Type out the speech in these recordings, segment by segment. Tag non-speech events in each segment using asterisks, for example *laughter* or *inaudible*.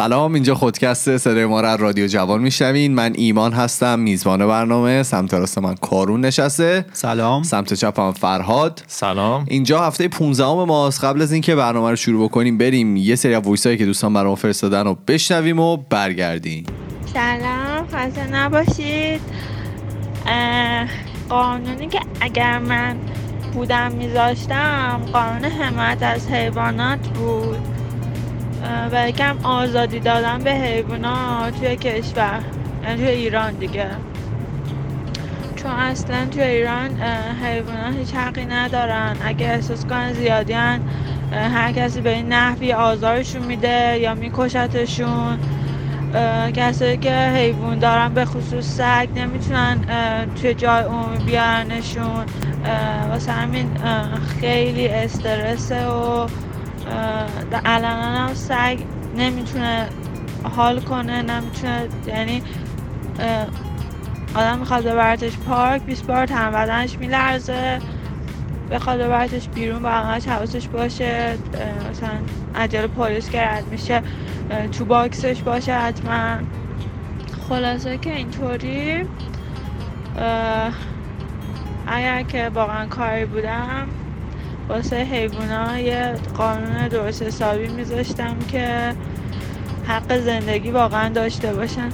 سلام اینجا خودکست صدای ما را رادیو جوان میشنوین. من ایمان هستم میزبان برنامه سمت راست من کارون نشسته. سلام. سمت چپم فرهاد. سلام. اینجا هفته 15 ماست. قبل از اینکه برنامه رو شروع بکنیم بریم یه سری از وایسایی که دوستان برام فرستادن رو بشنویم و برگردیم. سلام. خسته نباشید. قانونی که اگر من بودم میذاشتم قانون حمایت از حیوانات بود. و یکم آزادی دادن به حیوانات توی کشور یعنی توی ایران دیگه. چون اصلا توی ایران حیوانات هیچ حقی ندارن. اگه احساس کنن زیادیان هر کسی به این نحوی آزارشون میده یا میکشتشون. کسایی که حیوان دارن به خصوص سگ نمی‌تونن توی جای عمومی بیارنشون. واسه همین خیلی استرسه و علنا هم سگ نمی‌تونه حال کنه نمی‌تونه یعنی آدم می‌خواد ببرتش پارک 20 بار تن بدنش میلرزه بخواد ببرتش بیرون با حواسش باشه مثلا عجله پلیس که رد میشه تو باکسش باشه حتما. خلاصه که اینطوری اگر که واقعا کاره‌ای بودم واسه حیوونا یه قانون درست حسابی میذاشتم که حق زندگی واقعا داشته باشن.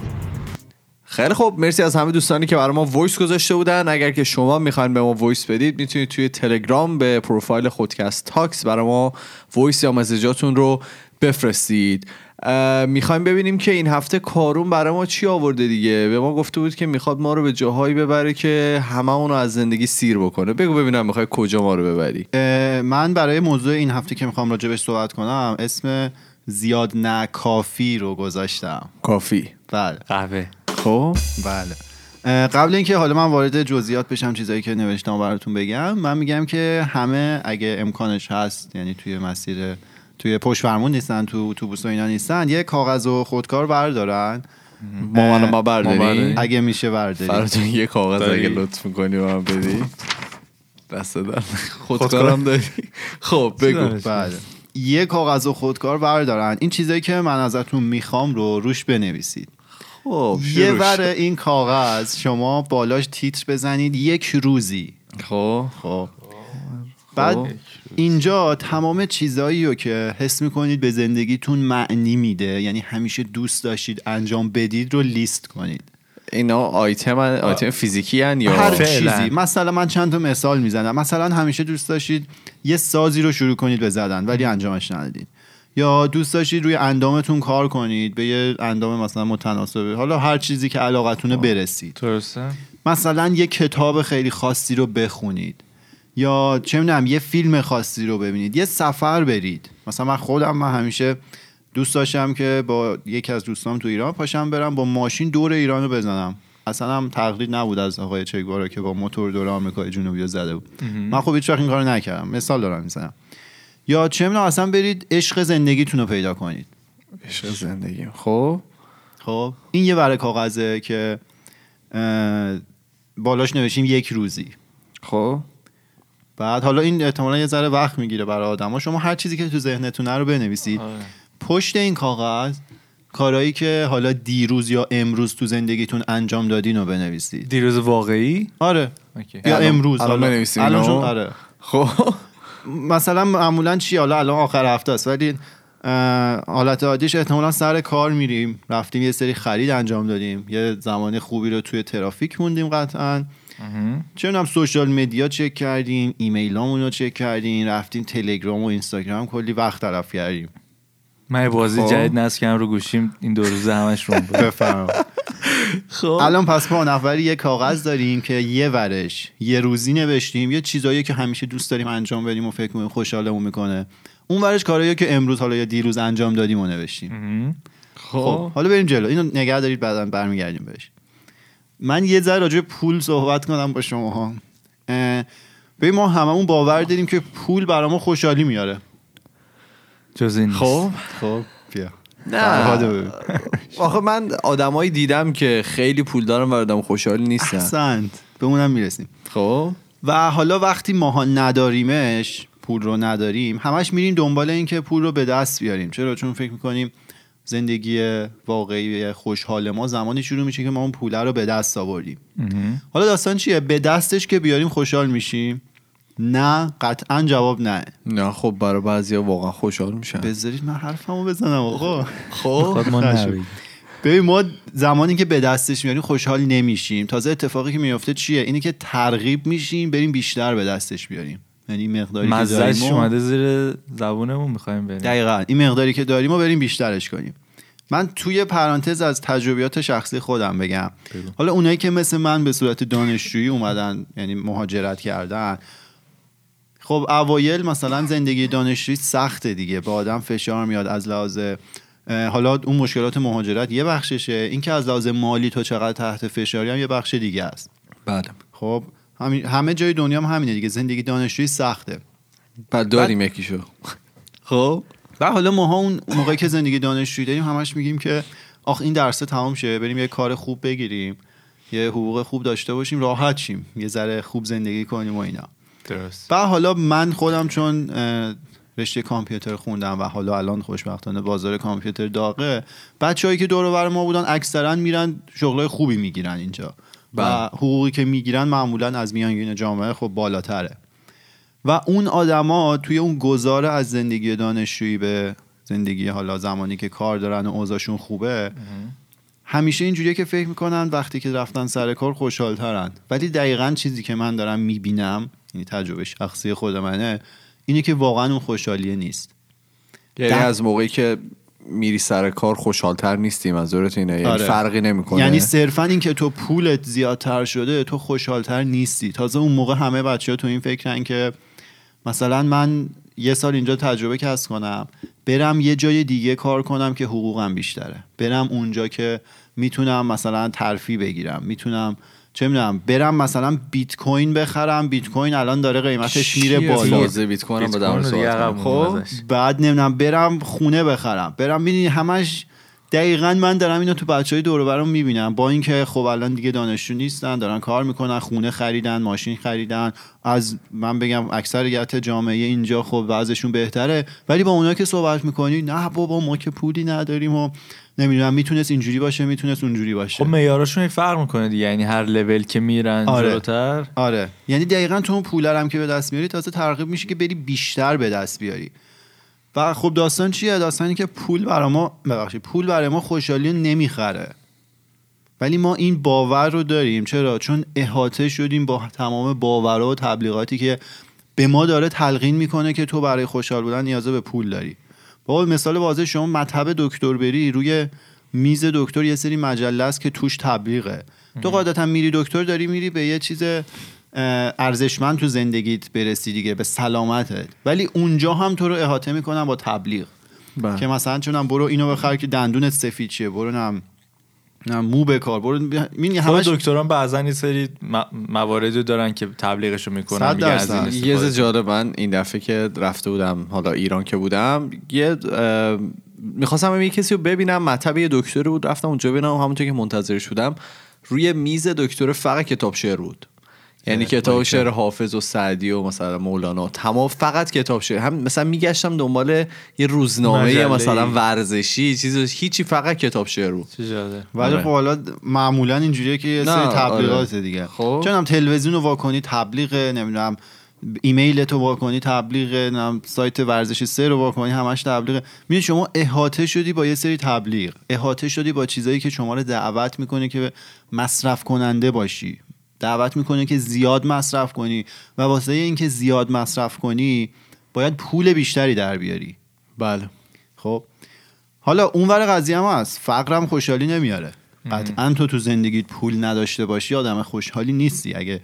خیلی خوب. مرسی از همه دوستانی که برای ما voice گذاشته بودن. اگر که شما می‌خواین به ما voice بدید می‌تونید توی تلگرام به پروفایل خودکست Talks برای ما voice یا message اتون رو بفرستید. می‌خوایم ببینیم که این هفته کارون برای ما چی آورده دیگه؟ به ما گفته بود که می‌خواد ما رو به جاهایی ببره که هممون رو از زندگی سیر بکنه. بگو ببینم می‌خوای کجا ما رو ببری. من برای موضوع این هفته که می‌خوام راجبش صحبت کنم اسم زیاد نه کافی رو گذاشتم. کافی. بله. قهوه. خب؟ بله. قبل اینکه حالا من وارد جزئیات بشم چیزایی که نوشتم براتون بگم من میگم که همه اگه امکانش هست یعنی توی مسیر توی پشت فرمون نیستن تو اتوبوس و اینا نیستن یه کاغذ و خودکار بردارن. ما منو ما برداریم. برداریم. اگه میشه بردارید فراتون یه کاغذ؟ اگه لطف می‌کنی به من بدی. دست در خودکارم داری. خب بگو؟ بله. یه کاغذ و خودکار بردارن. این چیزایی که من ازتون می‌خوام رو روش بنویسید. خب یه ور. این کاغذ شما بالاش تیتر بزنید. یک روزی. خب خب. بعد اینجا تمام چیزایی رو که حس می‌کنید به زندگیتون معنی میده. یعنی همیشه دوست داشتید انجام بدید رو لیست کنید. اینا آیتم آیتم فیزیکی هن یا هر فعلا. چیزی. مثلا من چند تا مثال می‌زنم. مثلا همیشه دوست داشتید یه سازی رو شروع کنید به زدن ولی انجامش ندادید. یا دوست داشتید روی اندامتون کار کنید به یه اندام مثلا متناسبه. حالا هر چیزی که علاقتونه برسید. درسته. مثلا یه کتاب خیلی خاصی رو بخونید. یا چه می‌دونم یه فیلم خاصی رو ببینید یه سفر برید. مثلا من خودم من همیشه دوست داشتم که با یکی از دوستام تو ایران پاشم برم با ماشین دور ایران رو بزنم. اصلا هم تقلید نبود از آقای چگوارا که با موتور دور آمریکای جنوبی رو زده بود. من خب هیچ این کارو نکردم. مثال دارم می‌زنم یا چه می‌دونم اصلا برید عشق زندگیتون رو پیدا کنید. عشق زندگی. خب. خب. این یه ورق کاغذه که بالاش نوشیم یک روزی. خب. بعد حالا این احتمالا یه ذره وقت می‌گیره برای آدما شما هر چیزی که تو ذهنتونه رو بنویسید آره. پشت این کاغذ کارهایی که حالا دیروز یا امروز تو زندگیتون انجام دادین رو بنویسید. دیروز واقعی؟ آره. OK. یا امروز الان؟ چون- آره. خب. مثلا معمولا چی؟ حالا الان آخر هفته است. ولی حالت عادیش احتمالا سر کار میریم. رفتیم یه سری خرید انجام دادیم. یه زمان خوبی رو توی ترافیک موندیم قطعا. چه می‌دونم social media چک کردیم ایمیلامون رو چک کردیم رفتیم تلگرام و اینستاگرام کلی وقت تلف کردیم. من بازی خب. جدید نصب کردم رو گوشیم این دو روزه همش رو بفرم خب. الان پس ما نفری یه کاغذ داریم که یه ورش یه روزی نوشتیم یه چیزایی که همیشه دوست داریم انجام بدیم و فکر کنیم خوشحالمون می‌کنه. اون ورش کارهایی که امروز حالا یا دیروز انجام دادیم و نوشتیم. خب. خب حالا بریم جلو. اینو نگه دارید بعدا برمیگردیم بهش. من یه ذره راجع به پول صحبت کنم با شما ها ببین ما هممون باور داریم که پول برای ما خوشحالی میاره. جز این نیست. خب؟ خب بیا. نه. آخه من آدمایی دیدم که خیلی پول دارن و آدم خوشحالی نیستن. احسنت. به اونم می‌رسیم. خب؟ و حالا وقتی ماها نداریمش پول رو نداریم همش میریم دنبال این که پول رو به دست بیاریم. چرا؟ چون فکر می‌کنیم زندگی واقعی خوشحال ما زمانی شروع میشه که ما اون پوله رو به دست آوردیم. حالا داستان چیه؟ به دستش که بیاریم خوشحال میشیم؟ نه قطعا جواب نه. نه خب برای بعضیا واقعا خوشحال میشن. بذارید من حرفمو بزنم آقا. خب. خشم. نبید ببین ما زمانی که به دستش میاریم خوشحال نمیشیم. تازه اتفاقی که میفته چیه؟ اینه که ترغیب میشیم بریم بیشتر به دستش بیاریم. یعنی مقداری که داریم اومده زیر زبونمون می‌خوایم بریم. دقیقا این مقداری که داریم و بریم بیشترش کنیم. من توی پرانتز از تجربیات شخصی خودم بگم. بگو. حالا اونایی که مثل من به صورت دانشجویی اومدن یعنی مهاجرت کردن خب اوایل مثلا زندگی دانشجویی سخته دیگه. به آدم فشار میاد از لحاظ حالا اون مشکلات مهاجرت یه بخششه. اینکه از لحاظ مالی تو چقدر تحت فشاری هم یه بخش دیگه است. بله. خب همه جای دنیا هم همینه دیگه. زندگی دانشجویی سخته. بعد داریم یکیشو. خب. و حالا ماها اون موقعی که زندگی دانشجویی داریم همش میگیم که آخ این درسه تمام شه. بریم یه کار خوب بگیریم. یه حقوق خوب داشته باشیم. راحت شیم. یه ذره خوب زندگی کنیم و اینا. درست. و حالا من خودم چون رشته کامپیوتر خوندم و حالا الان خوشبختانه بازار کامپیوتر داغه بچههایی که دور و بر ما بودن اکثرا میرن شغلای خوبی می‌گیرن اینجا. و بله. حقوقی که می‌گیرن معمولا از میانگین جامعه خب بالاتره. و اون آدما توی اون گذار از زندگی دانشجویی به زندگی حالا زمانی که کار دارن و اوضاعشون خوبه همیشه اینجوریه که فکر می‌کنن وقتی که رفتن سر کار خوشحالترن. ولی دقیقا چیزی که من دارم می‌بینم یعنی تجربه شخصی خود منه اینه که واقعا اون خوشحالیه نیست. یعنی از موقعی که میری سر کار خوشحالتر نیستی منظورت اینه. یعنی آره. فرقی نمی‌کنه. یعنی صرفا این که تو پولت زیادتر شده تو خوشحالتر نیستی. تازه اون موقع همه بچه ها تو این فکرن که مثلا من یه سال اینجا تجربه کسب کنم برم یه جای دیگه کار کنم که حقوقم بیشتره. برم اونجا که می‌تونم مثلا ترفی بگیرم می‌تونم چه می‌دونم برم مثلا بیت کوین بخرم بیت کوین الان داره قیمتش میره بالا. بیت کوین خب. بعد نمی‌دونم برم خونه بخرم. برم ببینید همش دقیقا من دارم اینو تو بچه های دور برام می‌بینم. با اینکه خب الان دیگه دانشجو نیستن دارن کار می‌کنن خونه خریدن ماشین خریدن. از من بگم اکثریت جامعه اینجا خب وضعشون بهتره. ولی با اونا که صحبت می‌کنی نه بابا ما که پولی نداریم و نمی‌دونم می‌تونست اینجوری باشه می‌تونست اونجوری باشه. خب معیاراشون یه فرق می‌کنه دیگه یعنی هر لول که میرن آره. جلوتر. آره. یعنی دقیقا تو اون هم که به دست میاری تازه ترغیب میشه که بری بیشتر به دست بیاری. و خب داستان چیه؟ داستانی که پول برای ما ببخشید پول برای ما خوشحالی نمی‌خره. ولی ما این باور رو داریم. چرا؟ چون احاطه شدیم با تمام باورها و تبلیغاتی که به ما داره تلقین می‌کنه که تو برای خوشحال بودن نیازه به پول داری. بابا مثال واضح شما مطب دکتر بری روی میز دکتر یه سری مجله است که توش تبلیغه. تو قاعدتا میری دکتر داری میری به یه چیز ارزشمند تو زندگیت برسی دیگه به سلامتت. ولی اونجا هم تو رو احاطه می‌کنن با تبلیغ. بله. که مثلا چونم برو اینو بخر که دندونت سفید چیه برو نم. نه مو بکار برو می خب همش دکتران بعضا یه سری مواردی دارن که تبلیغشو می‌کنن صد میگن از این یه چیز جالب من این دفعه که رفته بودم حالا ایران که بودم یه می‌خواستم یه کسی رو ببینم مطب یه دکتری بود رفتم اونجا ببینم همونطور که منتظرش بودم روی میز دکتر فقط کتاب شعر بود. یعنی کتاب. شعر حافظ و سعدی و مثلا مولانا تمام فقط کتاب شعر هم مثلا میگشتم دنبال یه روزنامه. مثلا ورزشی چیز هیچی فقط کتاب شعر بود. ولی آره. خب حالا معمولا اینجوریه که یه سری تبلیغات آره. دیگه خب. چون هم تلویزیون رو واکنی تبلیغ نمی‌دونم ایمیل تو واکنی تبلیغ سایت ورزش سه رو واکنی همش تبلیغ می‌دونی شما احاطه شدی با یه سری تبلیغ احاطه شدی با چیزایی که شما رو دعوت می‌کنه که مصرف کننده باشی دعوت می‌کنه که زیاد مصرف کنی و واسه اینکه زیاد مصرف کنی باید پول بیشتری در بیاری. بله. خب. حالا اونور قضیه هم هست. فقرم خوشحالی نمیاره. قطعا تو تو زندگیت پول نداشته باشی آدم خوشحالی نیستی. اگه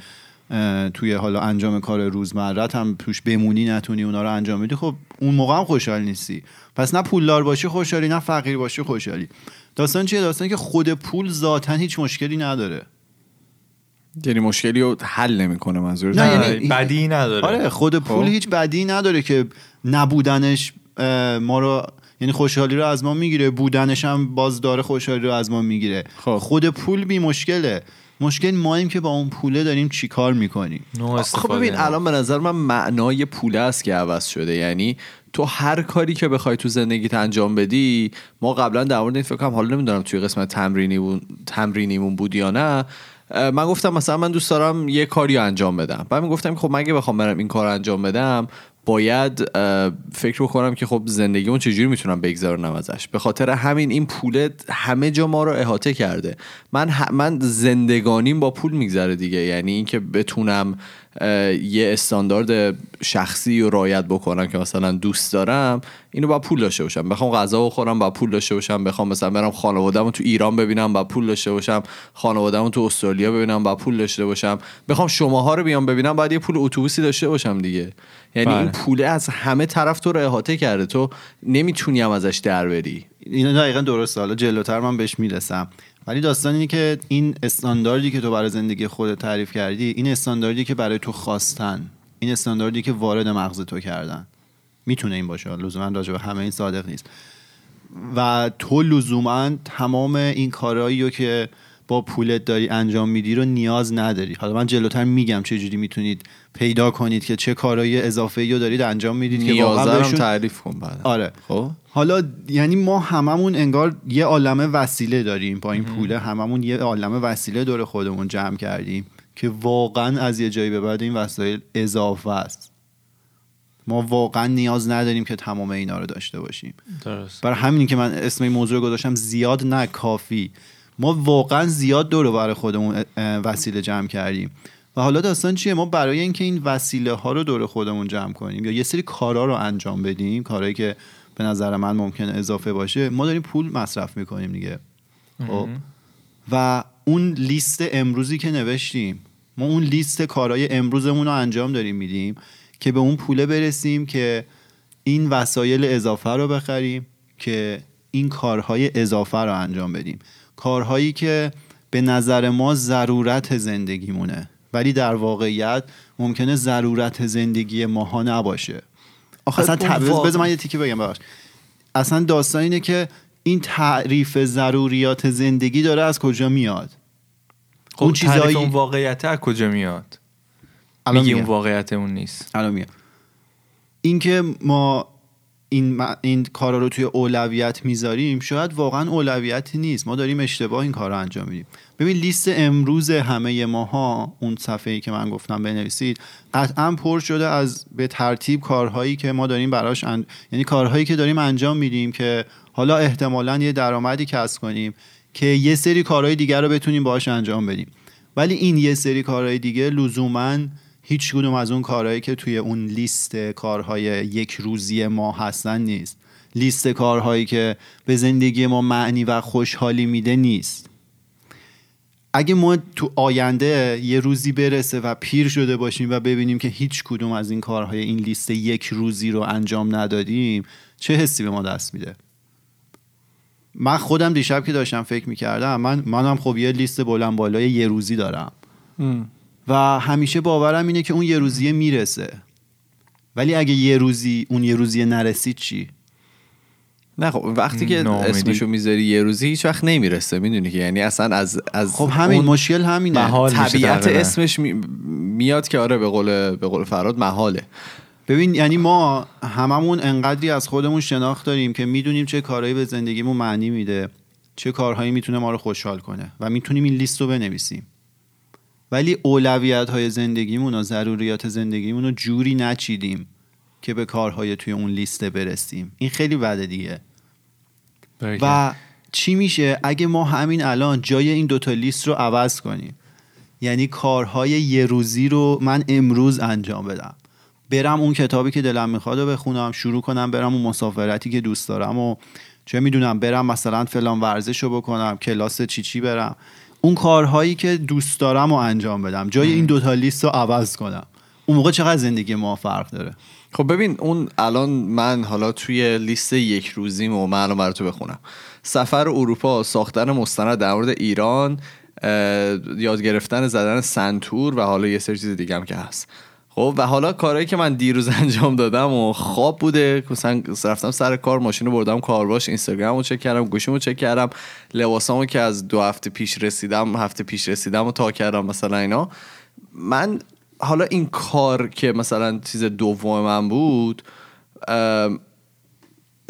توی حالا انجام کار روزمرت هم توش بمونی نتونی اونا رو انجام بدی خب اون موقع هم خوشحال نیستی. پس نه پولدار باشی خوشحالی نه فقیر باشی خوشحالی. داستان چیه؟ داستان که خود پول ذاتا هیچ مشکلی نداره. یعنی مشکلی رو حل نمی‌کنه منظور نه، یعنی- بدی نداره آره خود پول خب. هیچ بدی نداره که نبودنش ما رو یعنی خوشحالی رو از ما می‌گیره بودنش هم باز داره خوشحالی رو از ما می‌گیره خب. خود پول بی مشکله مشکل ماییم که با اون پوله داریم چیکار می‌کنیم خب ببین نه. الان به نظر من معنای پول است که عوض شده یعنی تو هر کاری که بخوای تو زندگیت انجام بدی ما قبلا در مورد این فکر کنم حالا نمی‌دونم توی قسمت تمرینی بود تمرینیمون بود یا نه من گفتم مثلا من دوست دارم یه کاری انجام بدم. بعد گفتم خب مگه بخوام برم این کار انجام بدم باید فکر بکنم که خب زندگیمون چجوری می‌تونم بگذرونم ازش. به خاطر همین این پول همه جا ما رو احاطه کرده. من من زندگانیم با پول میگذره دیگه. یعنی اینکه بتونم یه استاندارد شخصی رو رعایت بکنم که مثلا دوست دارم اینو با پول داشته باشم. بخوام غذا بخورم با پول داشته باشم. بخوام مثلا برم خانواده‌مو تو ایران ببینم با پول داشته باشم. خانواده‌مو تو استرالیا ببینم با پول داشته باشم. بخوام شماها رو بیام ببینم باید یه پول اتوبوسی داشته باشم دیگه. یعنی بله. این پوله از همه طرف تو رو احاطه کرده. تو نمی‌تونی هم ازش در بری. این دقیقا درسته. حالا جلوتر من بهش می‌رسم. ولی داستان اینه که این استانداردی که تو برای زندگی خودت تعریف کردی این استانداردی که برای تو خواستن این استانداردی که وارد مغز تو کردن می‌تونه این باشه. لزوما راجع به همه این صادق نیست. و تو لزوما تمام این کارهایی رو که با پولت داری انجام میدی رو نیاز نداری. حالا من جلوتر میگم چه جوری می‌تونید پیدا کنید که چه کارهای اضافه ای رو دارید انجام می‌دید که واقعا بهشون تعریف کن بعد. آره. خب. حالا یعنی ما هممون انگار یه عالمه وسیله داریم با این پوله. هممون یه عالمه وسیله دور خودمون جمع کردیم که واقعا از یه جایی به بعد این وسایل اضافه است. ما واقعا نیاز نداریم که تمام اینا رو داشته باشیم. درست. برای همین که من اسم این موضوع گذاشتم زیاد نه کافی. ما واقعا زیاد دور بر خودمون وسیله جمع کردیم. و حالا داستان چیه؟ ما برای اینکه این وسیله ها رو دور خودمون جمع کنیم یا یه سری کارا رو انجام بدیم کارهایی که به نظر من ممکنه اضافه باشه ما داریم پول مصرف می‌کنیم دیگه. خب. و اون لیست امروزی که نوشتیم ما اون لیست کارهای امروزمون رو انجام داریم میدیم که به اون پوله برسیم که این وسایل اضافه رو بخریم که این کارهای اضافه رو انجام بدیم. کارهایی که به نظر ما ضرورت زندگیمونه. ولی در واقعیت ممکنه ضرورت زندگی ماها نباشه. آخه اصلا اون ت- واقع- بذار من یه تیکه بگم ببخش. اصلا داستان اینه که این تعریف ضروریات زندگی داره از کجا میاد؟ خب اون چیزایی- اون واقعیت از کجا میاد؟ الان میگی اون. واقعیت اون نیست. الان میگم. اینکه ما این این کارا رو توی اولویت می‌ذاریم شاید واقعا اولویتی نیست. ما داریم اشتباه این کار رو انجام میدیم. ببین لیست امروز همه ماها اون صفحه ای که من گفتم بنویسید قطعا پر شده از به ترتیب کارهایی که ما داریم براش ان... یعنی کارهایی که داریم انجام میدیم که حالا احتمالا یه درآمدی کسب کنیم که یه سری کارهای دیگر رو بتونیم باهاش انجام بدیم. ولی این یه سری کارهای دیگه لزوما هیچ کدوم از اون کارهایی که توی اون لیست کارهای یک روزی ما هستن نیست. لیست کارهایی که به زندگی ما معنی و خوشحالی میده نیست. اگه ما تو آینده یه روزی برسه و پیر شده باشیم و ببینیم که هیچ کدوم از این کارهای این لیست یک روزی رو انجام ندادیم چه حسی به ما دست میده؟ من خودم دیشب که داشتم فکر می‌کردم من منم خب یه لیست بلند بالای یه روزی دارم. و همیشه باورم اینه که اون یه روزیه می‌رسه. ولی اگه یه روزی اون یه روزیه نرسید چی؟ نه خب وقتی که. اسمشو می‌ذاری یه روزی هیچ وقت نمی‌رسه می‌دونی که؟ یعنی اصلا از از خب همین اون مشکل همینه. طبیعت. اسمش می- میاد که آره به قول به قول فراد محاله. ببین یعنی ما هممون انقدری از خودمون شناخت داریم که می‌دونیم چه کارهایی به زندگیمون معنی میده چه کارهایی می‌تونه ما رو خوشحال کنه و می‌تونیم این لیست رو بنویسیم. ولی اولویت های زندگیمون و ضروریات زندگیمون رو جوری نچیدیم که به کارهای توی اون لیست برسیم. این خیلی بده دیگه. و چی میشه؟ اگه ما همین الان جای این دوتا لیست رو عوض کنیم یعنی کارهای یه روزی رو من امروز انجام بدم. برم اون کتابی که دلم می‌خواد رو بخونم شروع کنم برم اون مسافرتی که دوست دارم و چه می‌دونم برم مثلا فلان ورزش رو بکنم کلاس چی چی برم. اون کارهایی که دوست دارم رو انجام بدم. جای این دوتا لیست رو عوض کنم. اون موقع چقدر زندگی ما فرق داره؟ خب ببین اون الان من حالا توی لیست یک روزیم و من الان براتو بخونم. سفر اروپا ساختن مستند در مورد ایران یاد گرفتن زدن سنتور و حالا یه سری چیز دیگه هم که هست. خب و حالا کارهایی که من دیروز *laughs* انجام دادم و خواب بوده. مثلا رفتم سر کار ماشین رو بردم کارواش اینستاگرام رو چک کردم گوشیمو چک کردم لباسامو که از دو هفته پیش رسیدم هفته پیش رسیدم و تا کردم مثلا اینا. من حالا این کار که مثلا چیز دوم من بود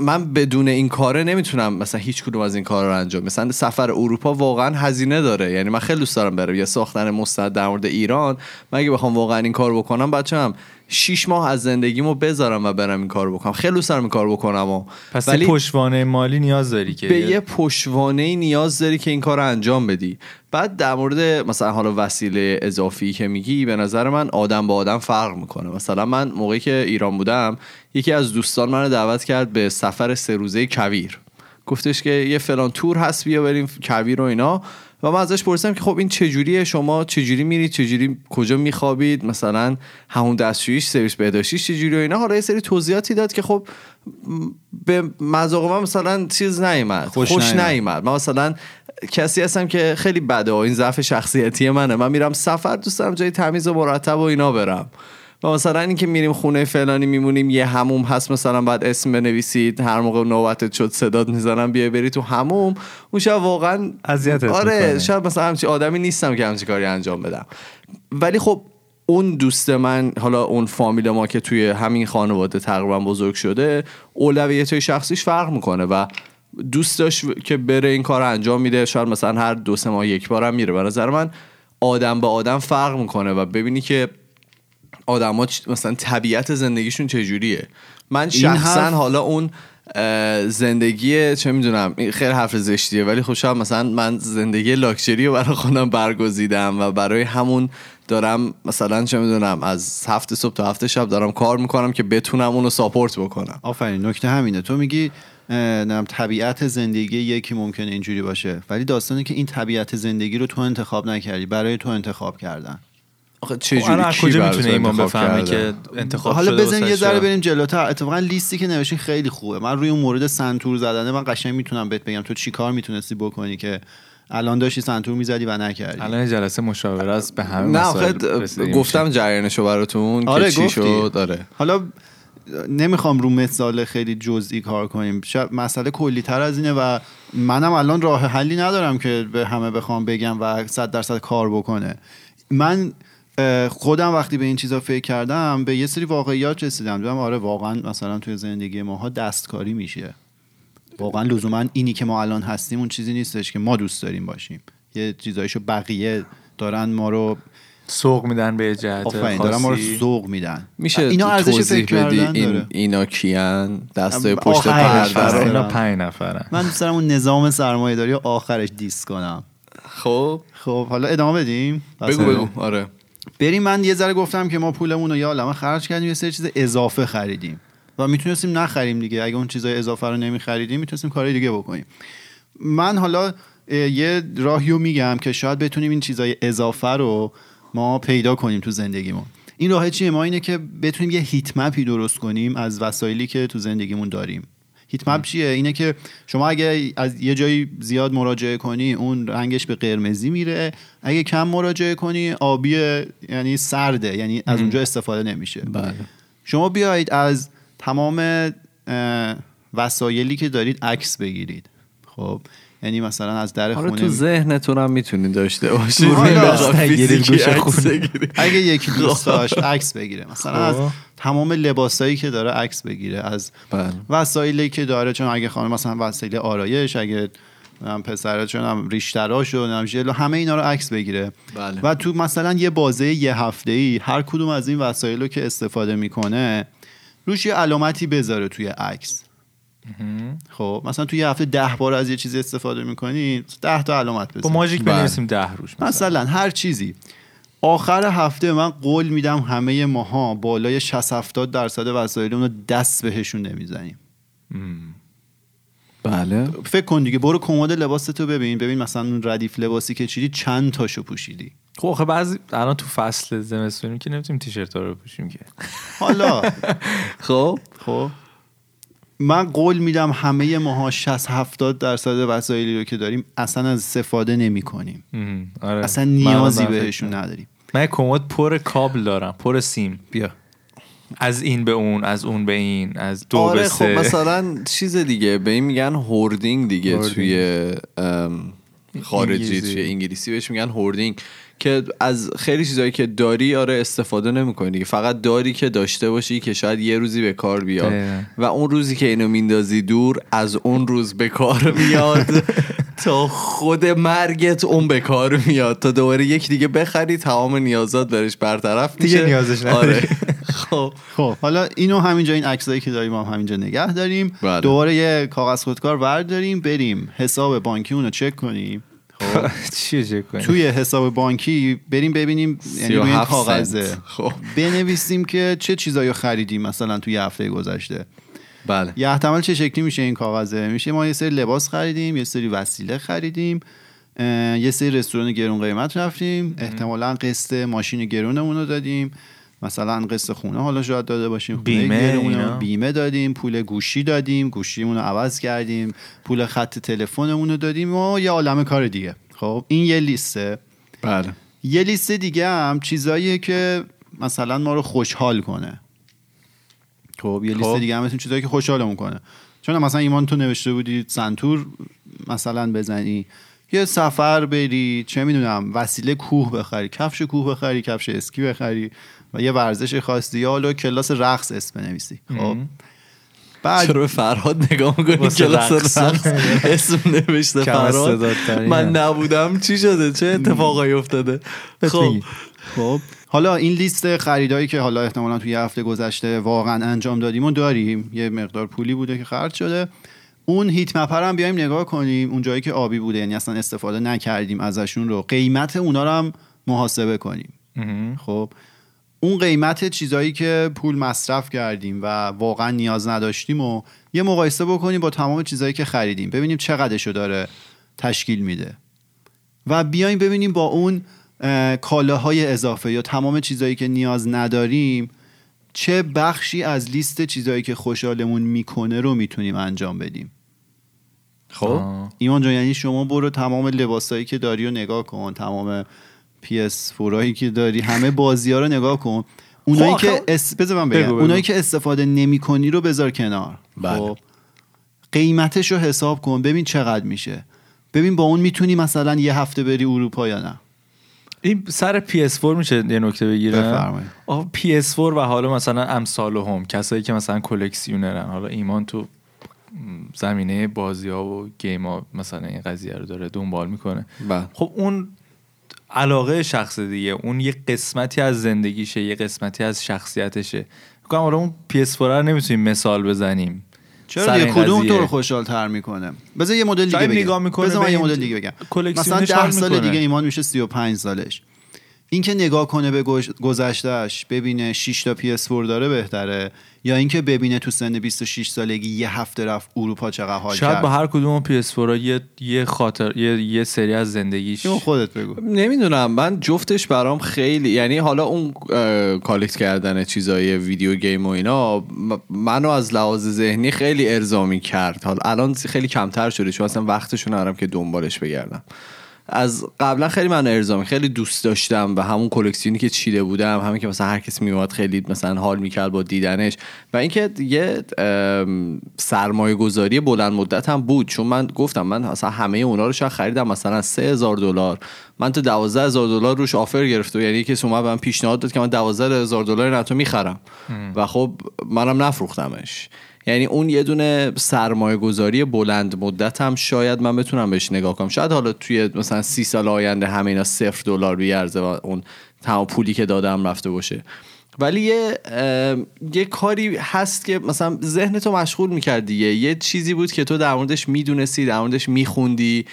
من بدون این کاره نمی‌تونم مثلا هیچ کدوم از این کار رو انجام مثلا سفر اروپا واقعا هزینه داره. یعنی من خیلی دوست دارم برم. یا ساختن مستعد در مورد ایران. مگه بخوام واقعا این کار بکنم بچه‌م 6 ماه از زندگیمو بذارم و برم این کار بکنم. خیلی دوست دارم این کار بکنم و پس ولی پشوانه مالی نیاز داری که به یه پشوانه نیاز داری که این کار رو انجام بدی. بعد در مورد مثلا حالا وسیله اضافی که میگی به نظر من آدم با آدم فرق می‌کنه. مثلا من موقعی که ایران بودم یکی از دوستان منو دعوت کرد به سفر سه روزه کویر. گفتش که یه فلان تور هست بیا بریم کویر و اینا. و من ازش پرسیدم که خب این چجوریه؟ شما چجوری میرید چجوری کجا میخوابید؟ مثلا همون دستشویش سرویس بهداشتیش چجوری و اینا. حالا یه سری توضیحاتی داد که خب به مذاق من مثلا چیز نیومد. خوش خوش, نیومد. من مثلا کسی هستم که خیلی بده و این ضعف شخصیتی منه. من میرم سفر دوست دارم جای تمیز و مرتب و اینا برم. و مثلا اینکه میریم خونه فلانی میمونیم یه هموم هست مثلا بعد اسم بنویسید هر موقع نوبتت شد صدات می‌زنم بیا بری تو هموم اون شب واقعا اذیتت آره. شاید مثلا همچی آدمی نیستم که همچی کاری انجام بدم. ولی خب اون دوست من حالا اون فامیل ما که توی همین خانواده تقریبا بزرگ شده اولویت شخصیش فرق می‌کنه و دوست داشت که بره این کار انجام میده. شاید مثلا هر دو سه ماه یک بارم میره. به نظر من آدم به آدم فرق می‌کنه و ببینی که آدما مثلا طبیعت زندگیشون چجوریه؟ من شخصا حرف- حالا اون زندگی چه می‌دونم خیلی حرف زشتیه ولی خب شاید مثلا من زندگی لاکچری رو برای خودم برگزیدم و برای همون دارم مثلا چه می‌دونم از هفت صبح تا هفت شب دارم کار می‌کنم که بتونم اونو ساپورت بکنم. آفرین نکته همینه. تو میگی نمی‌دونم طبیعت زندگی یکی ممکنه اینجوری باشه ولی داستانی که این طبیعت زندگی رو تو انتخاب نکردی برای تو انتخاب کردن. آخه خب کی کجا می‌تونه تو ایمان بفهمه؟ که انتخاب حالا بزن یه ذره بریم جلوتر اتفاقا لیستی که نوشین خیلی خوبه. من روی اون مورد سنتور زدنه من قشنگ می‌تونم بهت بگم. تو چی کار می‌تونستی بکنی که الان داشتی سنتور می‌زدی و نکردی؟ الان جلسه مشاوره است به همه نه مسائل آخه گفتم. جریانشو براتون آره، که چی گفتی. شد؟ داره حالا نمی‌خوام رو مثال خیلی جزئی کار کنیم. شاید مسئله کلی تر از اینه و منم الان راه حلی ندارم که به همه بخوام بگم و صد درصد کار بکنه. من خودم وقتی به این چیزا فکر کردم به یه سری واقعیات رسیدم. دیدم آره واقعا مثلا توی زندگی ماها دستکاری میشه. واقعا لزوما اینی که ما الان هستیم اون چیزی نیستش که ما دوست داریم باشیم. یه چیزایشو بقیه دارن ما رو سوق میدن به جهت آفرین دارن ما رو خاصی. ذوق میدن. میشه اینا ارزش فکر بدی کردن این. اینا کیان؟ دستای پشت پرده اینا پنج نفرن. من دوست دارم اون نظام سرمایه داری آخرش دیس کنم. خب. خب حالا ادامه بدیم؟ بگو بگو. آره. بریم من یه ذره گفتم که ما پولمون رو یا عالمه خرج کردیم یه سری چیز اضافه خریدیم. و می‌تونستیم نخریم دیگه. اگه اون چیزای اضافه رو نمیخریدیم می‌تونستیم کارهای دیگه بکنیم. من حالا یه راهی رو میگم که شاید بتونیم این چیزای اضافه رو ما پیدا کنیم تو زندگیمون. این راه چیه؟ ما اینه که بتونیم یه هیت مپی درست کنیم از وسایلی که تو زندگیمون داریم. هیت مپ چیه؟ اینه که شما اگه از یه جایی زیاد مراجعه کنی اون رنگش به قرمزی میره. اگه کم مراجعه کنی آبی یعنی سرده یعنی از اونجا استفاده نمیشه. بله. شما بیایید از تمام وسایلی که دارید عکس بگیرید. خب. یعنی مثلا از در آره خونه تو ذهنتون هم می‌تونید داشته باشید *laughs* خونه. بگیرید. اگه یکی *laughs* دوست داشت عکس بگیره مثلا از خب. تمام لباسایی که داره عکس بگیره از بله. وسایلی که داره چون اگه خانم مثلا وسایل آرایش اگه هم پسره چون هم ریشتراش و نمیشه ژل و همه اینا رو عکس بگیره بله. و تو مثلا یه بازه یه هفته ای هر کدوم از این وسایل رو که استفاده می‌کنه روش یه علامتی بذاره توی عکس خب مثلا توی یه هفته ده بار از یه چیزی استفاده می‌کنی ده تا علامت با بذار ماژیک بله. بنویسیم ده روش مثلا. مثلا هر چیزی. آخر هفته من قول میدم همه ماها بالای 60 70 درصد وسایلمون رو دست بهشون نمی‌زنیم بله. فکر کن دیگه برو کمد لباستو ببین. ببین مثلا اون ردیف لباسی که چیدی چند تاشو پوشیدی. خب آخه بعضی الان تو فصل زمستونی که نمی‌تونیم تیشرت رو پوشیم که. حالا. *laughs* خب. خب. من قول میدم همه ماها 60 70 درصد وسایلی رو که داریم اصلا از استفاده نمی کنیم. آره. اصلا نیازی بهشون نداریم. من کمد پر کابل دارم پر سیم. بیا. از این به اون از اون به این از دو آره به خب مثلا چیز دیگه به این میگن هوردینگ دیگه هوردینگ. توی ام، خارجی انگلیسی. توی انگلیسی بهش میگن هوردینگ. که از خیلی چیزایی که داری آره استفاده نمی‌کنی. دیگه فقط داری که داشته باشی که شاید یه روزی به کار بیاد. و اون روزی که اینو میندازی دور از اون روز به کار میاد. *laughs* تا خود مرگت اون به کار میاد. تا دوباره یک دیگه بخری تمام نیازات برش برطرف دیگه میشه. نیازش نداری. آره. *laughs* خب. خب حالا اینو همینجا این عکسایی که داریم هم همینجا نگه داریم. بله. دوباره یه کاغذ خودکار برداریم بریم حساب بانکی اونو چک کنیم. *laughs* چیه چک کنی؟ توی حساب بانکی بریم ببینیم یعنی روی این 37 کاغذه. خب. بنویسیم که چه چیزایی رو خریدیم مثلا توی هفته گذشته. بله. یه احتمال چه شکلی میشه این کاغذه؟ میشه ما یه سری لباس خریدیم یه سری وسیله خریدیم یه سری رستوران گرون قیمت رفتیم. احتمالا قسط ماشین گرونمون رو دادیم. مثلا قسط خونه حالا شاید داده باشیم بیمه؟ بیمه دادیم پول گوشی دادیم گوشیمون رو عوض کردیم پول خط تلفنمون رو دادیم و یه عالم کار دیگه. خب این یه لیسته. بله. یه لیست دیگه هم چیزاییه که مثلا ما رو خوشحال کنه. خب یه لیست خب. دیگه هم چیزایی که خوشحالمون کنه. چون مثلا ایمان تو نوشته بودی سنتور مثلا بزنی یه سفر بری چه می‌دونم وسیله کوه بخری کفش کوه بخری کفش اسکی بخری. و یه ورزش خاصی یا حالا کلاس رقص اسم بنویسی. خب. بعد چرا به فرهاد نگاه می‌کنی؟ کلاس رقص. رقص اسم نوشته فرهاد. من نبودم. چی شده؟ چه اتفاقایی افتاده؟ خب. خب. حالا این لیست خریدایی که حالا احتمالا توی یه هفته گذشته واقعا انجام دادیم و داریم. یه مقدار پولی بوده که خرج شده. اون هیت مپر هم بیایم نگاه کنیم. اون جایی که آبی بوده. یعنی اصلا استفاده نکردیم ازشون رو. قیمت اونا رو هم محاسبه کنیم. خب. اون قیمت چیزایی که پول مصرف کردیم و واقعا نیاز نداشتیم و یه مقایسه بکنیم با تمام چیزایی که خریدیم. ببینیم چقدرشو داره تشکیل میده. و بیایم ببینیم با اون اه، کالاهای اضافه یا تمام چیزایی که نیاز نداریم چه بخشی از لیست چیزایی که خوشحالمون می‌کنه رو می‌تونیم انجام بدیم. خب. ایمان جان یعنی شما برو تمام لباسایی که داری رو نگاه کن تمام PS4 هایی که داری همه بازی ها رو نگاه کن. اونایی خب که اس... بذار من بگم. بگو، بگو. اونایی که استفاده نمی کنی رو بذار کنار. بله. خب قیمتش رو حساب کن ببین چقدر میشه. ببین با اون می‌تونی مثلا یه هفته بری اروپا یا نه. این سر PS4 میشه یه نکته بگیرم بفرمایید. آقا PS4 و حالا مثلا امثال هم کسایی که مثلا کلکسیونرن. حالا ایمان تو زمینه بازی ها و game ها مثلا این قضیه رو داره دنبال می‌کنه. بله. خب اون علاقه شخص دیگه. اون یه قسمتی از زندگیشه یه قسمتی از شخصیتشه. میگم حالا اون PS4 رو نمی‌تونیم مثال بزنیم. چرا دیگه کدوم. تو رو خوشحال تر می‌کنه؟ بذار یه مدل دیگه بگم نگاه می‌کنه بذار یه مدل دیگه بگم. مثلا کلکسیونش ده حال سال می‌کنه. دیگه ایمان میشه 35 سالش. این که نگاه کنه به گذشتهش ببینه 6 تا PS4 داره بهتره یا اینکه ببینه تو سن 26 سالگی یه هفته رفت اروپا چقدر حال شاید کرد. با هر کدوم PS4 ها یه یه خاطر یه, یه سری از زندگیش اینو خودت بگو. نمی‌دونم. من جفتش برام خیلی یعنی حالا اون کالکت کردن چیزای ویدیو گیم و اینا منو از لحاظ ذهنی خیلی ارضامی کرد حالا الان خیلی کمتر شده چون اصلا وقتشو ندارم که دنبالش بگردم. از قبلا خیلی من ارزامی خیلی دوست داشتم و همون کلکسیونی که چیده بودم همین که مثلا هر کسی میومد خیلی مثلا حال می‌کرد با دیدنش و اینکه یه سرمایه گذاری بلند مدت هم بود. چون من گفتم من مثلا همه اونا رو شاید خریدم مثلا 3000 دلار. من تا 12000 دلار روش آفر گرفته و یعنی کسی اومد به من پیشنهاد داد که من 12000 دلار نتو می‌خرم. و خب منم نفروختمش. یعنی اون یه دونه سرمایه گذاری بلند مدت هم شاید من بتونم بهش نگاه کنم. شاید حالا توی مثلا سی سال آینده همه اینا صفر دلار بیارزه و اون تمام پولی که دادم رفته باشه. ولی یه یه کاری هست که مثلا ذهن تو مشغول می‌کرد دیگه. یه چیزی بود که تو در موردش می‌دونستی در موردش میخوندی.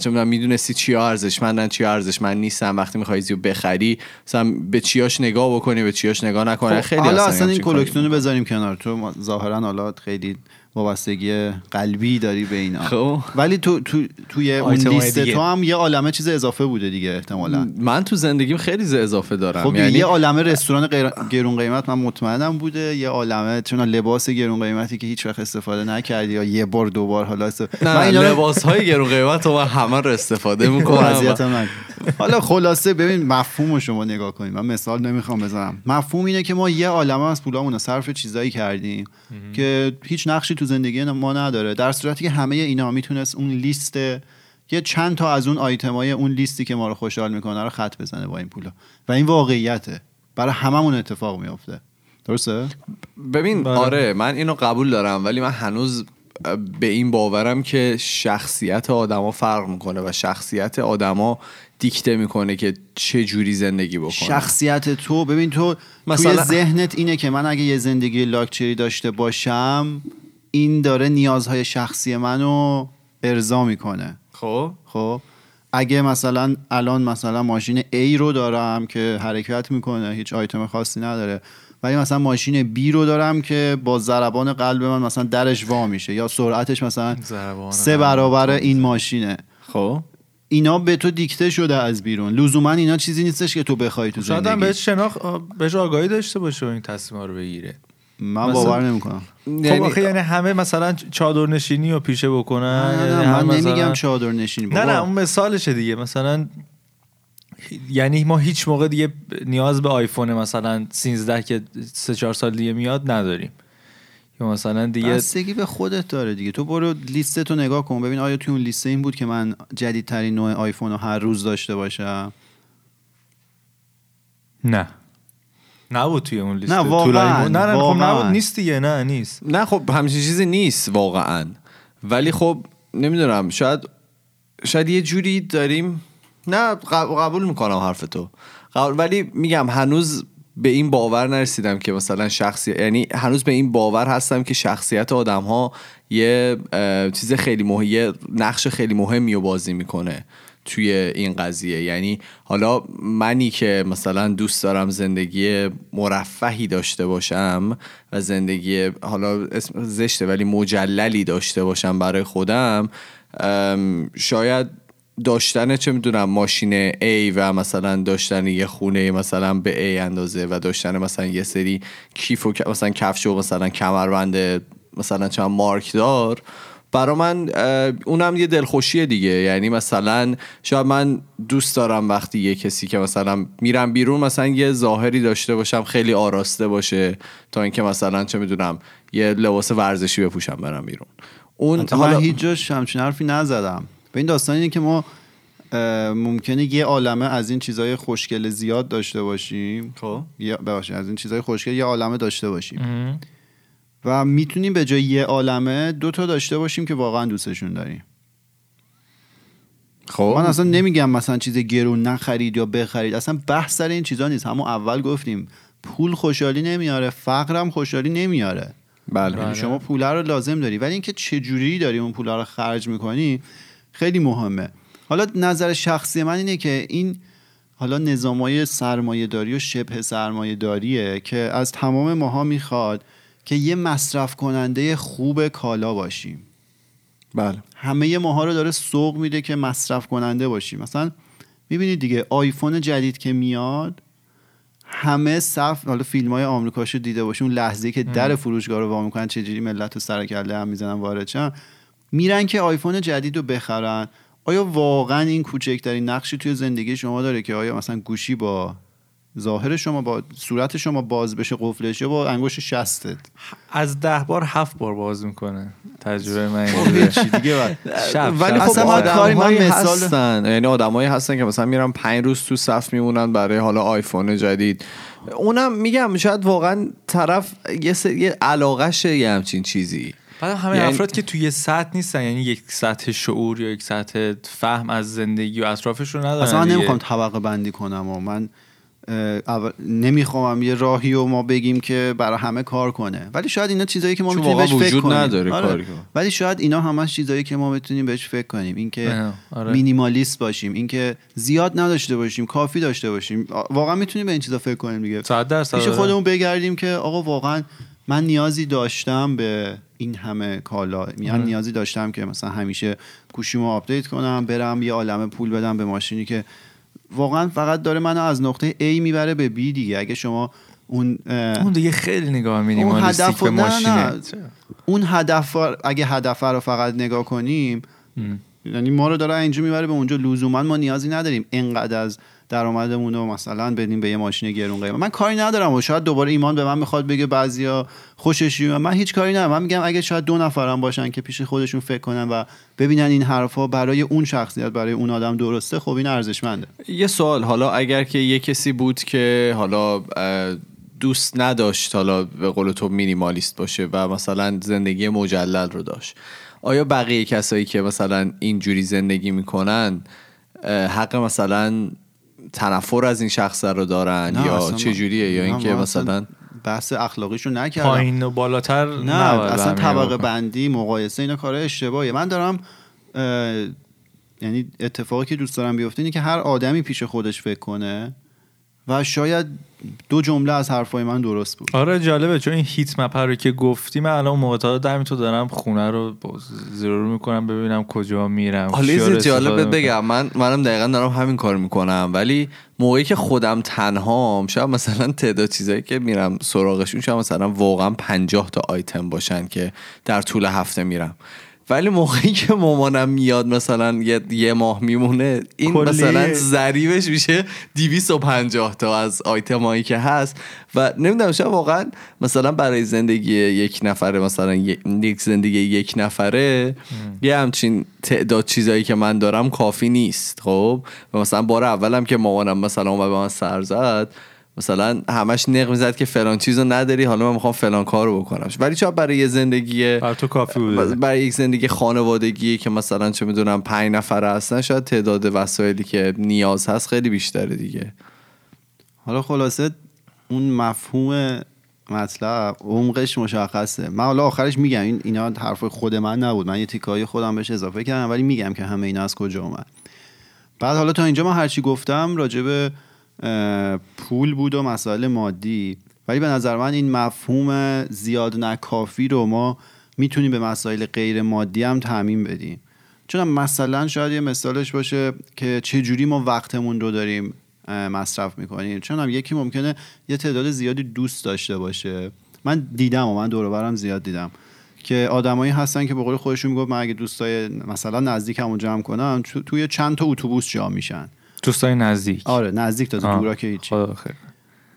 چون من می‌دونستی چیا ارزشمندن چیا ارزشمند نیستن. وقتی می‌خوای چیزی رو بخری مثلا به چیاش نگاه بکنی به چیاش نگاه نکنی. خیلی خب، حالا هستن اصلا این. کلکسیون رو بذاریم کنار. تو ظاهرا حالا خیلی وابستگی قلبی داری به اینا. خب. ولی تو تو توی اون لیست. تو هم یه عالمه چیز اضافه بوده دیگه احتمالا. من تو زندگیم خیلی ز اضافه دارم. خب یعنی یه عالمه رستوران غیر- گرون قیمت من مطمئنم بوده. یه عالمه چون لباس گرون قیمتی که هیچ وقت استفاده نکردی یا یه بار دو بار حالا استفاده نه من اینا لباس های گرون قیمت رو من همه رو استفاده *laughs* می‌کنم. نکن. حالا خلاصه ببین مفهوم رو شما نگاه کنید من مثال نمی‌خوام بزنم. مفهوم اینه که ما یه عالمه از پولامون رو صرف چیزایی کردیم که هیچ نقشی تو زندگی ما نداره. در صورتی که همه اینا می‌تونست اون لیست یه چند تا از اون آیتمای اون لیستی که ما رو خوشحال می‌کنه رو خط بزنه با این پولا. و این واقعیته. برای هممون اتفاق میافته. درسته؟ ببین بله. آره من اینو قبول دارم ولی من هنوز به این باورم که شخصیت آدما فرق می‌کنه و شخصیت آدما دیکته می‌کنه که چه جوری زندگی بکنه. شخصیت تو ببین تو مثلا- توی ذهنت اینه که من اگه یه زندگی لاکچری داشته باشم این داره نیازهای شخصی منو ارضا می‌کنه. خب؟ خب؟ اگه مثلا الان مثلا ماشین A رو دارم که حرکت می‌کنه هیچ آیتم خاصی نداره ولی مثلا ماشین B رو دارم که با ضربان قلب من مثلا درش وا میشه یا سرعتش مثلا سه. برابر این ماشینه. خب. اینا به تو دیکته شده از بیرون. لزوما اینا چیزی نیستش که تو بخوای تو شاید هم زندگی. بهش شناخ بهش آگاهی داشته باشه و این تصمیم رو بگیره. من مثلا- باور نمی‌کنم. خب آخه یعنی همه مثلا چادر نشینی رو پیشه بکنن نه, یعنی نه, هم من مثلا- نمیگم چادر نشینی نه بابا. نه اون مثالشه دیگه. مثلا یعنی ما هیچ موقع دیگه نیاز به آیفون مثلا 13 که سه چهار سال دیگه میاد نداریم. یا مثلا دیگه بستگی به خودت داره دیگه. تو برو لیستتو نگاه کن. ببین آیا توی اون لیست این بود که من جدیدترین نوع آیفون رو هر روز داشته باشم؟ نه. نبود توی اون لیست. نه، واقعاً،. نه نه خب. نبود. نیست دیگه نه نیست. نه خب همچین چیزی نیست واقعا. ولی خب نمی‌دونم شاید شاید یه جوری داریم نه قب- قبول می‌کنم حرف تو قبول- ولی میگم هنوز به این باور نرسیدم که مثلا شخصی یعنی هنوز به این باور هستم که شخصیت آدم ها یه چیز خیلی مهم یه نقش خیلی مهمی رو بازی می‌کنه. توی این قضیه. یعنی حالا منی که مثلا دوست دارم زندگی مرفهی داشته باشم و زندگی حالا اسم زشته ولی مجللی داشته باشم برای خودم شاید داشتن چه می‌دونم ماشین A و مثلا داشتن یه خونه مثلا به A اندازه و داشتن مثلا یه سری کیف و مثلا کفش و مثلا کمربند مثلا چند مارک دار برا من اونم یه دلخوشیه دیگه. یعنی مثلا شاید من دوست دارم وقتی یه کسی که مثلا میرم بیرون مثلا یه ظاهری داشته باشم خیلی آراسته باشه تا اینکه مثلا چه می‌دونم یه لباس ورزشی بپوشم برم بیرون. اون حتی من هیچ جاش همچین حرفی نزدم. به این داستان اینه که ما ممکنه یه عالمه از این چیزهای خوشگل زیاد داشته باشیم. خب. یا ببخشید از این چیزهای خوشگل یه عالمه داشته باشیم. و می‌تونیم به جای یه عالمه دو تا داشته باشیم که واقعا دوستشون داریم. خب. من اصلا نمیگم مثلا چیز گرون نخرید یا بخرید. اصلا بحث سر این چیزا نیست. همون اول گفتیم پول خوشحالی نمیاره فقرم خوشحالی نمیاره. بله. یعنی شما پول رو لازم داری. ولی اینکه چه جوری داری اون پول رو خرج می‌کنی خیلی مهمه. حالا نظر شخصی من اینه که این حالا نظامای سرمایه داری و شبه سرمایه داریه که از تمام ماها می‌خواد که یه مصرف کننده خوب کالا باشیم. بله. همه ماها رو داره سوق میده که مصرف کننده باشیم. مثلا می‌بینید دیگه آیفون جدید که میاد همه صف حالا فیلم های آمریکاشو دیده باشیم اون لحظه که در فروشگاه رو وا می‌کنن چجوری ملت رو سر کله هم می‌زنن وارد شن. میرن که آیفون جدید رو بخرن. آیا واقعا این کوچکترین نقشی توی زندگی شما داره که آیا مثلا گوشی با ظاهر شما با صورت شما باز بشه قفلش یا با انگشت شستت از ده بار هفت بار باز می‌کنه تجربه من خب دیگه ولی. خب اصلا آدم کاری- من مثال- هستن. یعنی آدمایی هستن که مثلا میرن پنج روز تو صف میمونن برای حالا آیفون جدید. اونم میگم شاید واقعا طرف یه سری یه علاقشه یه همچین چیزی. بعد همه یعنی- افراد که توی یه سطح نیستن یعنی یک سطح شعور یا یک سطح فهم از زندگی و اطرافش رو ندارن اصلا. نمی‌خوام طبقه بندی کنم و من نمی‌خوام یه راهی و ما بگیم که برای همه کار کنه ولی شاید اینا چیزایی که ما می‌تونیم بهش فکر وجود کنیم نداره آره. کاری. ولی شاید اینا همش چیزایی که ما بتونیم بهش فکر کنیم اینکه اه، آره. مینیمالیست باشیم اینکه زیاد نداشته باشیم کافی داشته باشیم واقعا می‌تونیم به این چیزا فکر کنیم دیگه پیش آره. خودمون بگردیم که آقا واقعا من نیازی داشتم به این همه کالا من نیازی داشتم که مثلا همیشه گوشیمو update کنم برم یه عالمه پول بدم به ماشینی که واقعا فقط داره منو از نقطه A می‌بره به B دیگه. اگه شما اون اون دیگه خیلی نگاه اون minimalistic هدف به نه ماشینه. نه. اون هدف اگه هدف رو فقط نگاه کنیم یعنی ما رو داره اینجا می‌بره به اونجا. لزوما ما نیازی نداریم اینقدر از درآمدمون رو مثلا بدیم به یه ماشین گرون قیمت. من کاری ندارم و شاید دوباره ایمان به من می‌خواد بگه بعضیا خوشش من هیچ کاری ندارم. من میگم اگه شاید دو نفرم باشن که پیش خودشون فکر کنن و ببینن این حرفا برای اون شخصیت برای اون آدم درسته خب این ارزشمنده. یه سوال. حالا اگر که یه کسی بود که حالا دوست نداشت حالا به قول تو مینیمالیست باشه و مثلا زندگی مجلل رو داشت. آیا بقیه کسایی که مثلا اینجوری زندگی می‌کنن حق مثلا تنفر از این شخص رو دارن یا چه جوریه؟ یا اینکه مثلا بحث اخلاقیش رو نکردم. پایین و بالاتر نه اصلا طبقه. بندی مقایسه اینا کار اشتباهیه. من دارم یعنی اتفاقی که دوست دارم بیفته اینه که هر آدمی پیش خودش فکر کنه. و شاید دو جمله از حرفای من درست بود. آره جالبه چون این هیت مپ رو که گفتی من الان موقع تا دمی تو دارم خونه رو زیرو می‌کنم ببینم کجا میرم حالا یه چیا رو چیز جالب استفاده بهت بگم من منم دقیقا دارم همین کار می‌کنم ولی موقعی که خودم تنهام شاید مثلا تعداد چیزایی که میرم سراغشون شاید مثلا واقعا پنجاه تا آیتم باشن که در طول هفته میرم. ولی موقعی که مامانم میاد مثلا یه, یه ماه میمونه این کلی- مثلا ضریبش میشه 250 تا از آیتم هایی که هست. و نمی‌دونم شاید واقعا مثلا برای زندگی یک نفره مثلا یک زندگی یک نفره یه همچین تعداد چیزایی که من دارم کافی نیست خب؟ و مثلا بار اولم که مامانم مثلا اومد به من سر زد مثلا همش نق می‌زد که فلان چیزو نداری حالا من می‌خوام فلان کارو بکنم. ولی شاید برای یه زندگی برای تو کافی بوده. برای یک زندگی خانوادگی که مثلا چه می‌دونم پنج نفر هستن شاید تعداد وسایلی که نیاز هست خیلی بیشتره دیگه. حالا خلاصه اون مفهوم مطلب عمقش مشخصه. من حالا آخرش میگم این اینا حرف خود من نبود. من یه تیکای خودم بهش اضافه کردم ولی میگم که همه اینا از کجا اومد. بعد حالا تا اینجا من هرچی گفتم راجع به اه، پول بود و مسائل مادی. ولی به نظر من این مفهوم زیاد نکافی رو ما می‌تونیم به مسائل غیر مادی هم تعمین بدیم. چون مثلا شاید یه مثالش باشه که چه جوری ما وقتمون رو داریم مصرف می‌کنیم. چون هم یکی ممکنه یه تعداد زیادی دوست داشته باشه. من دیدم و من دور زیاد دیدم که آدمایی هستن که به قول خودشون می‌گفت من اگه دوستای مثلا نزدیکمو جمع کنم تو- توی چند تا اتوبوس جا میشن. دوستای نزدیک. آره نزدیک تا دورا که خیر.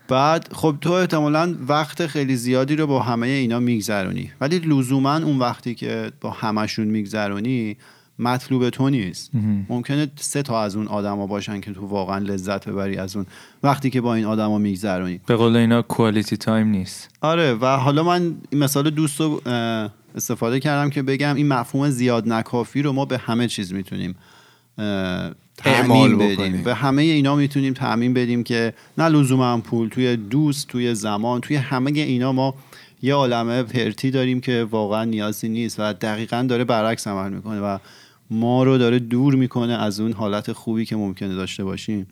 بعد خب تو احتمالا وقت خیلی زیادی رو با همه اینا میگذرونی. ولی لزوما اون وقتی که با همشون میگذرونی مطلوب تو نیست. ممکنه سه تا از اون آدما باشن که تو واقعا لذت ببری از اون. وقتی که با این آدما میگذرونی. به قول اینا کوالیتی تایم نیست. آره و حالا من این مثال دوست رو استفاده کردم که بگم این مفهوم زیاد نکافی رو ما به همه چیز می‌تونیم تعمین بدیم بکنیم. به همه اینا می‌تونیم تعمین بدیم که نه لزوما پول توی دوست توی زمان توی همه اینا ما یه عالمه پرتی داریم که واقعا نیازی نیست و دقیقا داره برعکس عمل می‌کنه و ما رو داره دور می‌کنه از اون حالت خوبی که ممکنه داشته باشیم.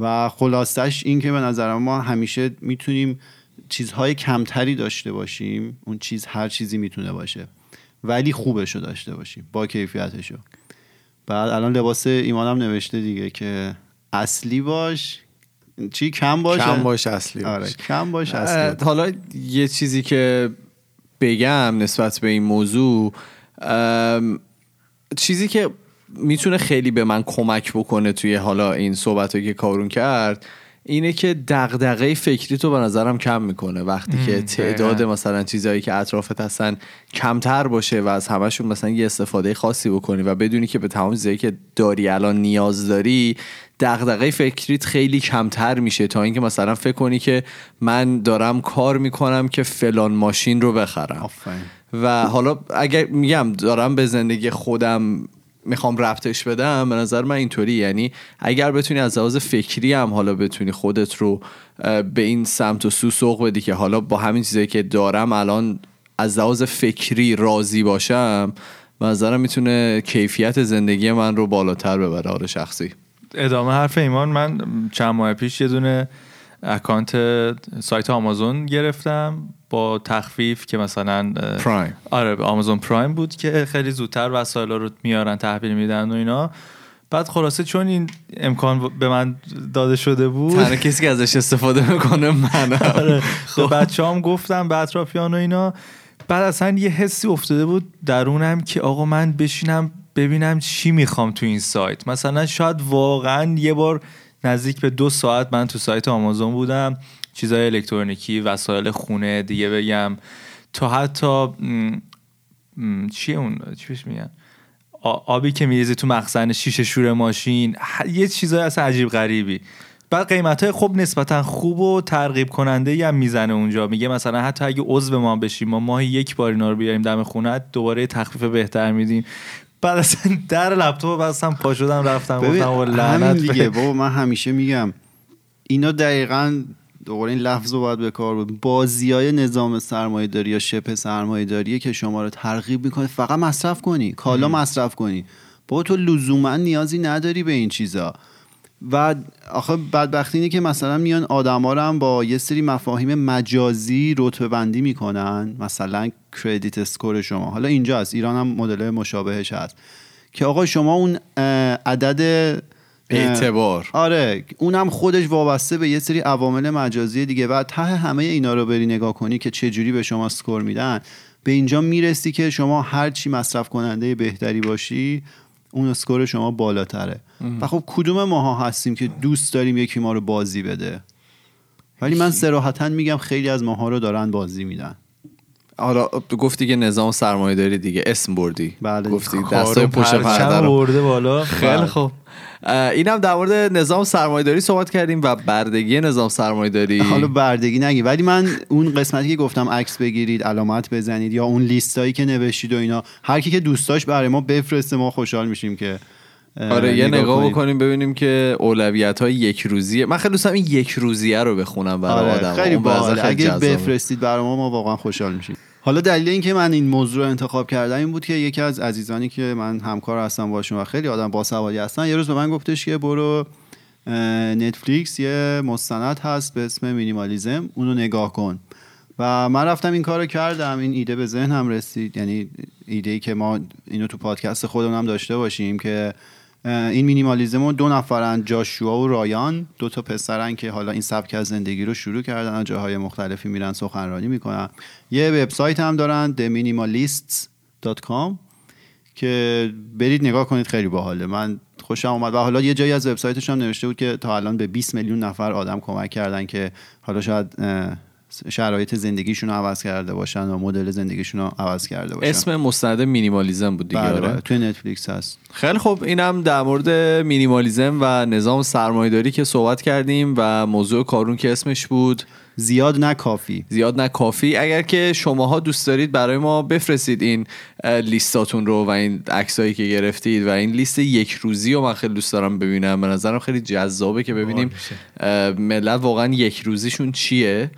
و خلاصش این که به نظر ما همیشه می‌تونیم چیزهای کمتری داشته باشیم اون چیز هر چیزی می‌تونه باشه ولی خوبش رو داشته باشیم با کیفیتشو. بعد الان لباس ایمانم نوشته دیگه که اصلی باش چی کم باش کم باش اصلی باش. آره کم باش اصلی. حالا یه چیزی که بگم نسبت به این موضوع چیزی که می‌تونه خیلی به من کمک بکنه توی حالا این صحبت که کارون کرد اینه که دغدغه فکری تو به نظرم کم می‌کنه. وقتی که تعداد. مثلا چیزهایی که اطرافت هستن کمتر باشه و از همشون مثلا یه استفاده خاصی بکنی و بدونی که به تمام چیزایی که داری الان نیاز داری دغدغه فکریت خیلی کمتر میشه تا اینکه مثلا فکر کنی که من دارم کار می‌کنم که فلان ماشین رو بخرم. آفرین. و حالا اگر میگم دارم به زندگی خودم می‌خوام ربطش بدم به نظر من اینطوری. یعنی اگر بتونی از لحاظ فکری هم حالا بتونی خودت رو به این سمت و سو سوق بدی که حالا با همین چیزایی که دارم الان از لحاظ فکری راضی باشم به نظرم می‌تونه کیفیت زندگی من رو بالاتر ببره. حالا شخصی. ادامه حرف ایمان من چند ماه پیش یه دونه اکانت سایت آمازون گرفتم با تخفیف که مثلا پرایم. آره آمازون پرایم بود که خیلی زودتر وسایل رو میارن تحویل میدن و اینا. بعد خلاصه چون این امکان به من داده شده بود. تنها کسی که ازش استفاده می‌کنه منم. *laughs* آره به بچه هم گفتم به اطرافیان و اینا. بعد اصلا یه حسی افتاده بود درونم که آقا من بشینم ببینم چی می‌خوام تو این سایت. مثلا شاید واقعا یه بار نزدیک به دو ساعت من تو سایت آمازون بودم. چیزای الکترونیکی وسایل خونه دیگه بگم. تا حتی م، م، چیه اون؟ چی بهش میگن؟ آ- آبی که میریزی تو مخزن شیشه شور ماشین. ه- یه چیزای اصلا عجیب غریبی. بعد قیمت های خوب نسبتا خوب و ترغیب کننده هم می‌زنه اونجا. میگه مثلا حتی اگه عضو ما بشیم ما ماهی یک بار اینا رو بیاریم دم خونت دوباره تخفیف بهتر میدیم. بعد اصلا در لپتاپ بستم پا شدم رفتم گفتم همین لعنت دیگه. بابا من همیشه میگم اینا دقیقا دوباره این لفظ رو باید به کار بود بازی های نظام سرمایه داری یا شبه سرمایه داریه که شما رو ترغیب می‌کنه فقط مصرف کنی. کالا مصرف کنی. بابا تو لزوما نیازی نداری به این چیزا. و آخه بدبختی اینه که مثلا میان آدما رو هم با یه سری مفاهیم مجازی رتبه بندی می‌کنن. مثلا credit score شما. حالا اینجا هست. ایران هم مدل مشابهش هست. که آقا شما اون عدد اعتبار. آره. اونم خودش وابسته به یه سری عوامل مجازی دیگه و ته همه اینا رو بری نگاه کنی که چه جوری به شما score میدن. به اینجا می‌رسی که شما هر چی مصرف کننده بهتری باشی اون score شما بالاتره. و خب کدوم ماها هستیم که دوست داریم یکی ما رو بازی بده؟ ولی من صراحتا میگم خیلی از ماها رو دارن بازی میدن. حالا گفتی که نظام سرمایه داری دیگه اسم بردی. بله. گفتی کارو دستای پشت پرده برده بالا. خیلی خوب. اه، اینم در مورد نظام سرمایه داری صحبت کردیم و بردگی نظام سرمایه داری. حالا بردگی نگی ولی من اون قسمتی که گفتم عکس بگیرید علامت بزنید یا اون لیستایی که نوشتید و اینا هر کی که دوست داشت برای ما بفرسته ما خوشحال میشیم که آره یه نگاه کنیم. بکنیم ببینیم که اولویت های یک روزیه. من خیلی دوست دارم این یک روزیه رو بخونم برای آره آدم. خیلی باحال اگه بفرستید برای ما ما واقعا خوشحال میشیم. حالا دلیل اینکه من این موضوع رو انتخاب کردم این بود که یکی از عزیزانی که من همکار هستم باشون و خیلی آدم باسوادی هستن یه روز به من گفتش که برو نتفلیکس یه مستند هست به اسم مینیمالیزم اونو نگاه کن. و من رفتم این کارو کردم این ایده به ذهنم رسید یعنی ایده ای که ما اینو تو پادکست خودمون هم داشته باشیم که این مینیمالیزم دو نفرن جاشوا و رایان. دو تا پسرن که حالا این سبک از زندگی رو شروع کردن جاهای مختلفی میرن سخنرانی می‌کنن. یه وبسایت هم دارن theminimalists.com که برید نگاه کنید خیلی باحاله. من خوشم اومد و حالا یه جایی از وبسایتش هم نوشته بود که تا الان به 20 میلیون نفر آدم کمک کردن که حالا شاید شرایط زندگیشون رو عوض کرده باشن و مدل زندگیشون رو عوض کرده باشن. اسم مستند مینیمالیزم بود دیگه بله، آره؟ بله. توی نتفلیکس هست. خیلی خب اینم در مورد مینیمالیزم و نظام سرمایه داری که صحبت کردیم و موضوع کارون که اسمش بود. زیاد نه کافی. زیاد نه کافی. اگر که شماها دوست دارید برای ما بفرستید این لیستاتون رو و این عکسایی که گرفتید و این لیست یک روزی رو من خیلی دوست دارم ببینم. به نظرم خیلی جذابه که ببینیم ملت واقعا یک روزیشون چیه.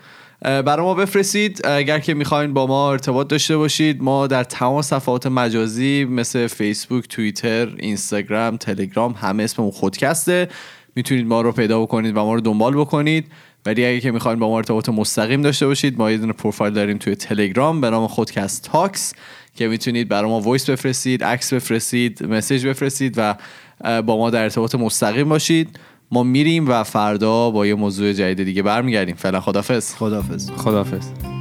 برای ما بفرستید. اگر که می‌خواین با ما ارتباط داشته باشید ما در تمام صفحات مجازی مثل فیسبوک توییتر اینستاگرام تلگرام همه اسممون خودکسته. می‌تونید ما رو پیدا بکنید و ما رو دنبال بکنید. ولی اگه که می‌خواین با ما ارتباط مستقیم داشته باشید ما یه دونه پروفایل داریم توی تلگرام به نام خودکست Talks که می‌تونید برای ما voice بفرستید عکس بفرستید message بفرستید و با ما در ارتباط مستقیم باشید. ما میریم و فردا با یه موضوع جدید دیگه برمیگردیم. فعلا خدافظ خدافظ خدافظ